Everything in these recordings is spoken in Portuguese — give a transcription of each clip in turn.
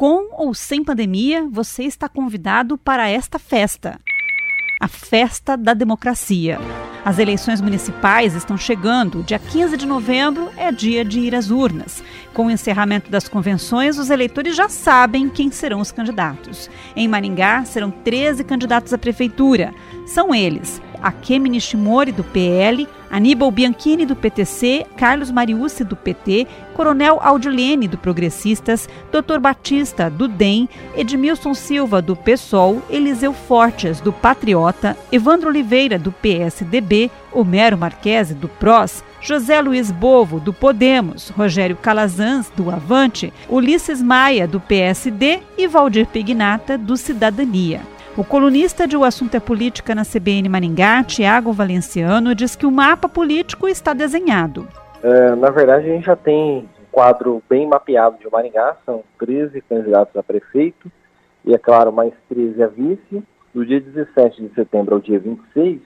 Com ou sem pandemia, você está convidado para esta festa a festa da democracia. As eleições municipais estão chegando. Dia 15 de novembro é dia de ir às urnas. Com o encerramento das convenções, os eleitores já sabem quem serão os candidatos. Em Maringá, serão 13 candidatos à prefeitura. São eles: Akemi Nishimori, do PL, Aníbal Bianchini, do PTC, Carlos Mariucci, do PT, Coronel Audilene, do Progressistas, Dr. Batista, do DEM, Edmilson Silva, do PSOL, Eliseu Fortes, do Patriota, Evandro Oliveira, do PSDB, Homero Marquese, do PROS, José Luiz Bovo, do Podemos, Rogério Calazans, do Avante, Ulisses Maia, do PSD e Valdir Pignata, do Cidadania. O colunista de O Assunto é Política na CBN Maringá, Tiago Valenciano, diz que o mapa político está desenhado. É, na verdade, a gente já tem um quadro bem mapeado de Maringá, são 13 candidatos a prefeito e, é claro, mais 13 a vice. Do dia 17 de setembro ao dia 26,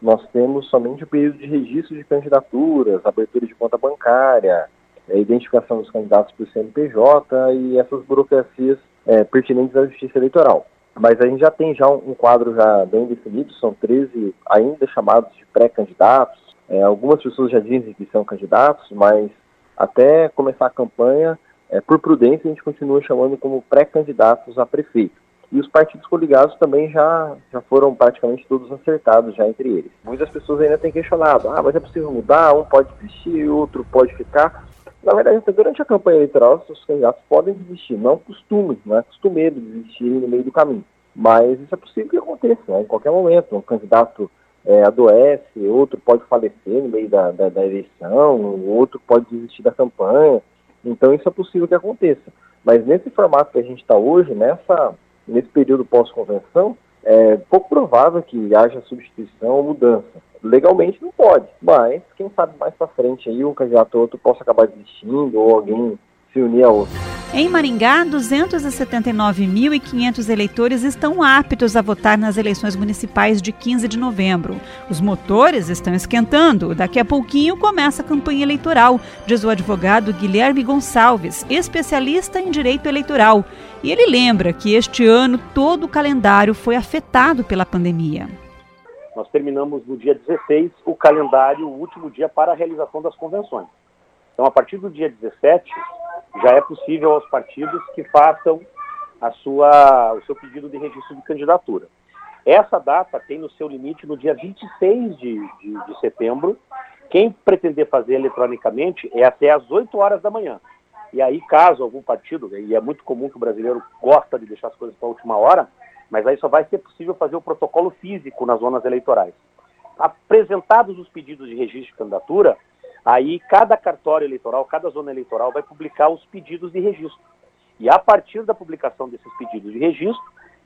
nós temos somente o período de registro de candidaturas, abertura de conta bancária, a identificação dos candidatos por CNPJ e essas burocracias é, pertinentes à justiça eleitoral. Mas a gente já tem já um, quadro já bem definido, são 13 ainda chamados de pré-candidatos. É, algumas pessoas já dizem que são candidatos, mas até começar a campanha, é, por prudência, a gente continua chamando como pré-candidatos a prefeito. E os partidos coligados também já, já foram praticamente todos acertados já entre eles. Muitas pessoas ainda têm questionado, ah, mas é possível mudar, um pode desistir, outro pode ficar. Na verdade, durante a campanha eleitoral, os candidatos podem desistir, não costume, não é costumeiro desistir no meio do caminho. Mas isso é possível que aconteça né, em qualquer momento. Um candidato é, adoece, outro pode falecer no meio da, da, da eleição, outro pode desistir da campanha. Então isso é possível que aconteça. Mas nesse formato que a gente está hoje, nessa, nesse período pós-convenção, é pouco provável que haja substituição ou mudança. Legalmente não pode, mas quem sabe mais para frente aí um candidato ou outro possa acabar desistindo ou alguém se unir a outro. Em Maringá, 279.500 eleitores estão aptos a votar nas eleições municipais de 15 de novembro. Os motores estão esquentando. Daqui a pouquinho começa a campanha eleitoral, diz o advogado Guilherme Gonçalves, especialista em direito eleitoral. E ele lembra que este ano todo o calendário foi afetado pela pandemia. Nós terminamos no dia 16 o calendário, o último dia para a realização das convenções. Então, a partir do dia 17, já é possível aos partidos que façam a sua, o seu pedido de registro de candidatura. Essa data tem no seu limite no dia 26 de, de, de setembro. Quem pretender fazer eletronicamente é até às 8 horas da manhã. E aí, caso algum partido, e é muito comum que o brasileiro gosta de deixar as coisas para a última hora, mas aí só vai ser possível fazer o protocolo físico nas zonas eleitorais. Apresentados os pedidos de registro de candidatura, Aí cada cartório eleitoral, cada zona eleitoral vai publicar os pedidos de registro. E a partir da publicação desses pedidos de registro,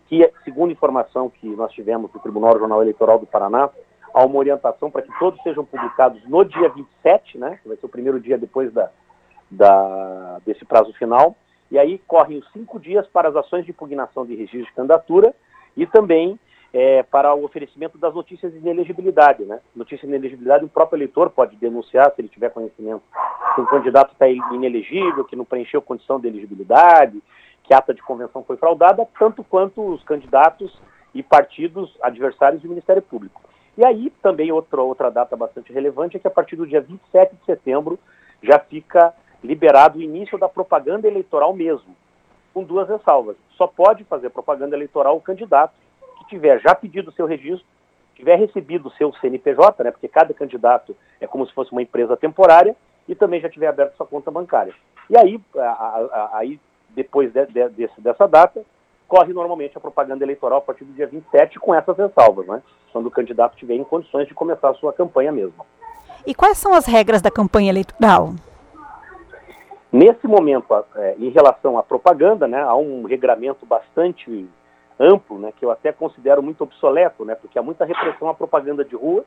que segundo informação que nós tivemos do Tribunal Regional Eleitoral do Paraná, há uma orientação para que todos sejam publicados no dia 27, né, que vai ser o primeiro dia depois da, da, desse prazo final, e aí correm os cinco dias para as ações de impugnação de registro de candidatura e também é, para o oferecimento das notícias de inelegibilidade. Né? Notícia de inelegibilidade, o próprio eleitor pode denunciar, se ele tiver conhecimento, que o candidato está inelegível, que não preencheu condição de elegibilidade, que a ata de convenção foi fraudada, tanto quanto os candidatos e partidos adversários do Ministério Público. E aí, também outra, outra data bastante relevante é que a partir do dia 27 de setembro já fica liberado o início da propaganda eleitoral mesmo, com duas ressalvas. Só pode fazer propaganda eleitoral o candidato tiver já pedido o seu registro, tiver recebido o seu CNPJ, né, porque cada candidato é como se fosse uma empresa temporária, e também já tiver aberto sua conta bancária. E aí, a, a, aí depois de, de, desse, dessa data, corre normalmente a propaganda eleitoral a partir do dia 27 com essas ressalvas, né, quando o candidato estiver em condições de começar a sua campanha mesmo. E quais são as regras da campanha eleitoral? Nesse momento, é, em relação à propaganda, né, há um regramento bastante amplo, né, que eu até considero muito obsoleto, né, porque há muita repressão à propaganda de rua.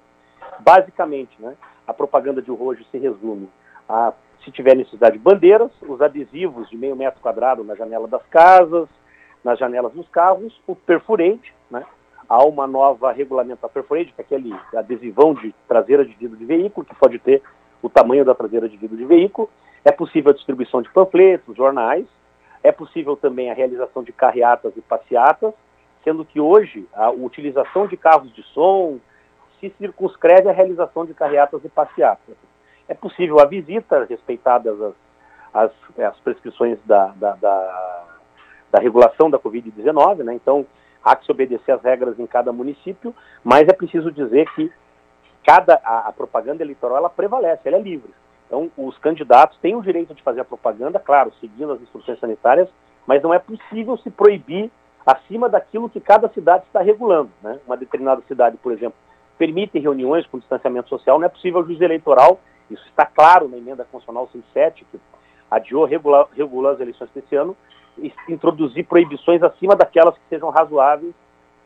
Basicamente, né, a propaganda de rua hoje se resume a, se tiver necessidade, bandeiras, os adesivos de meio metro quadrado na janela das casas, nas janelas dos carros, o perfurante, né, há uma nova regulamentação perfurante, que é aquele adesivão de traseira de vidro de veículo, que pode ter o tamanho da traseira de vidro de veículo. É possível a distribuição de panfletos, jornais, É possível também a realização de carreatas e passeatas, sendo que hoje a utilização de carros de som se circunscreve à realização de carreatas e passeatas. É possível a visita, respeitadas as, as, as prescrições da, da, da, da regulação da Covid-19, né? então há que se obedecer às regras em cada município, mas é preciso dizer que cada a, a, propaganda eleitoral ela prevalece, ela é livre. Então, os candidatos têm o direito de fazer a propaganda, claro, seguindo as instruções sanitárias, mas não é possível se proibir acima daquilo que cada cidade está regulando. Né? Uma determinada cidade, por exemplo, permite reuniões com distanciamento social, não é possível o juiz eleitoral, isso está claro na emenda constitucional 107, que adiou regular, regular as eleições desse ano, introduzir proibições acima daquelas que sejam razoáveis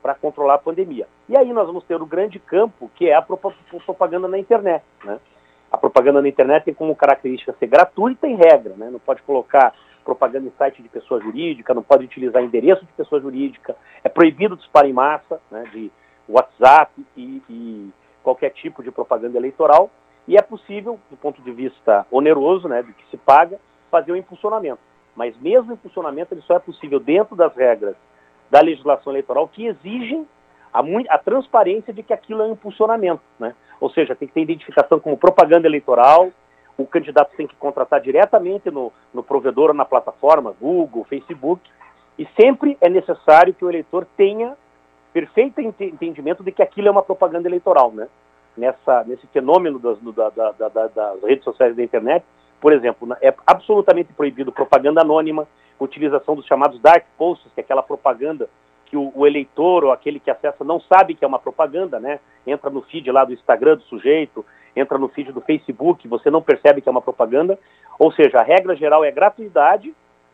para controlar a pandemia. E aí nós vamos ter o grande campo, que é a propaganda na internet. Né? A propaganda na internet tem como característica ser gratuita e regra, né? não pode colocar propaganda em site de pessoa jurídica, não pode utilizar endereço de pessoa jurídica, é proibido disparo em massa, né, de WhatsApp e, e, qualquer tipo de propaganda eleitoral, e é possível, do ponto de vista oneroso, né, de que se paga, fazer o impulsionamento. Mas mesmo o impulsionamento ele só é possível dentro das regras da legislação eleitoral que exigem a, a transparência de que aquilo é um impulsionamento. Né? Ou seja, tem que ter identificação como propaganda eleitoral, o candidato tem que contratar diretamente no, no provedor ou na plataforma, Google, Facebook, e sempre é necessário que o eleitor tenha perfeito entendimento de que aquilo é uma propaganda eleitoral, né? Nessa, nesse fenômeno das, da, da, da, das redes sociais da internet, por exemplo, é absolutamente proibido propaganda anônima, utilização dos chamados dark posts, que é aquela propaganda que o, o, eleitor ou aquele que acessa não sabe que é uma propaganda, né? Entra no feed lá do Instagram do sujeito, entra no feed do Facebook, você não percebe que é uma propaganda. Ou seja, a regra geral é gratuidade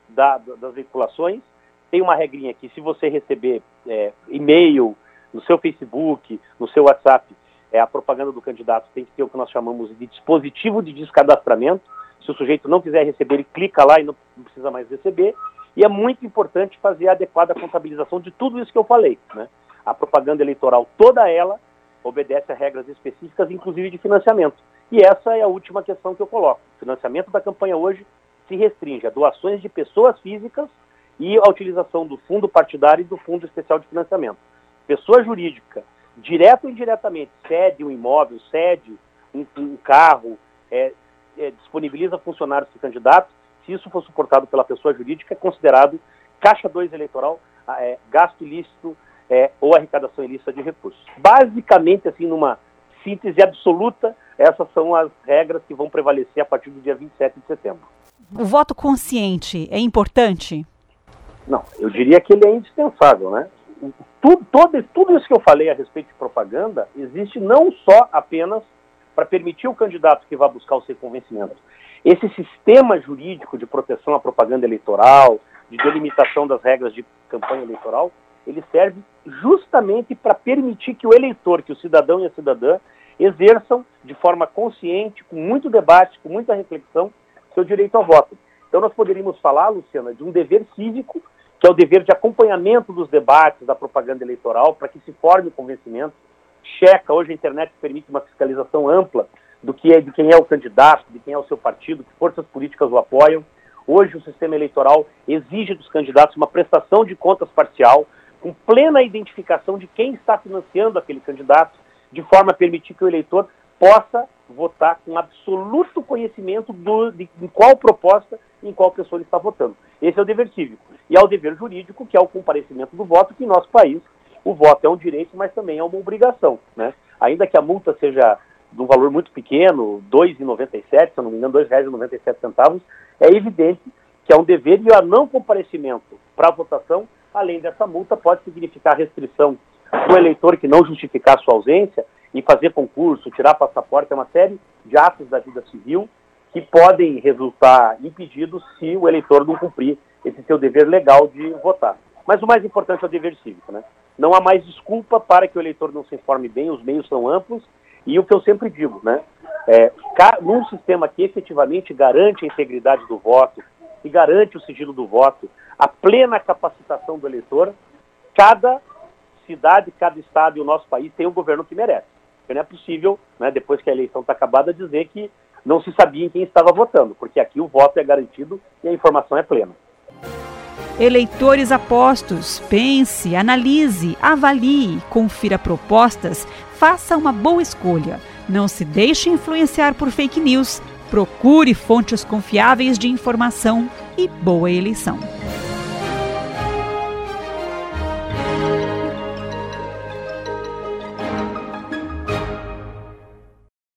da, das veiculações. Tem uma regrinha que se você receber é, e-mail no seu Facebook, no seu WhatsApp, é a propaganda do candidato tem que ter o que nós chamamos de dispositivo de descadastramento. Se o sujeito não quiser receber, ele clica lá e não precisa mais receber. E é muito importante fazer a adequada contabilização de tudo isso que eu falei. Né? A propaganda eleitoral, toda ela, obedece a regras específicas, inclusive de financiamento. E essa é a última questão que eu coloco. O financiamento da campanha hoje se restringe a doações de pessoas físicas e a utilização do fundo partidário e do fundo especial de financiamento. Pessoa jurídica, direto ou indiretamente, cede um imóvel, cede um, um carro, é, é, disponibiliza funcionários para candidatos, se isso for suportado pela pessoa jurídica, é considerado caixa 2 eleitoral, é, gasto ilícito é, ou arrecadação ilícita de recursos. Basicamente, assim, numa síntese absoluta, essas são as regras que vão prevalecer a partir do dia 27 de setembro. O voto consciente é importante? Não, eu diria que ele é indispensável, né? Tudo, todo, tudo isso que eu falei a respeito de propaganda existe não só apenas para permitir o candidato que vá buscar o seu convencimento. Esse sistema jurídico de proteção à propaganda eleitoral, de delimitação das regras de campanha eleitoral, ele serve justamente para permitir que o eleitor, que o cidadão e a cidadã exerçam de forma consciente, com muito debate, com muita reflexão, seu direito ao voto. Então nós poderíamos falar, Luciana, de um dever cívico, que é o dever de acompanhamento dos debates da propaganda eleitoral, para que se forme o convencimento. Checa, hoje a internet permite uma fiscalização ampla do que é, de quem é o candidato, de quem é o seu partido, que forças políticas o apoiam. Hoje o sistema eleitoral exige dos candidatos uma prestação de contas parcial, com plena identificação de quem está financiando aquele candidato, de forma a permitir que o eleitor possa votar com absoluto conhecimento do, de em qual proposta e em qual pessoa ele está votando. Esse é o dever cívico. E há o dever jurídico, que é o comparecimento do voto, que em nosso país o voto é um direito, mas também é uma obrigação. Né? Ainda que a multa seja de um valor muito pequeno, R$ 2,97, se eu não me engano, R$ 2,97, é evidente que é um dever e o não comparecimento para a votação, além dessa multa, pode significar restrição do eleitor que não justificar sua ausência e fazer concurso, tirar passaporte, é uma série de atos da vida civil que podem resultar impedidos se o eleitor não cumprir esse seu dever legal de votar. Mas o mais importante é o dever cívico, né? Não há mais desculpa para que o eleitor não se informe bem, os meios são amplos e o que eu sempre digo, né? É, num sistema que efetivamente garante a integridade do voto e garante o sigilo do voto, a plena capacitação do eleitor, cada cidade, cada estado e o nosso país tem o governo que merece. Porque não é possível, né, depois que a eleição está acabada, dizer que não se sabia em quem estava votando, porque aqui o voto é garantido e a informação é plena. Eleitores apostos, pense, analise, avalie, confira propostas, faça uma boa escolha. Não se deixe influenciar por fake news. Procure fontes confiáveis de informação e boa eleição.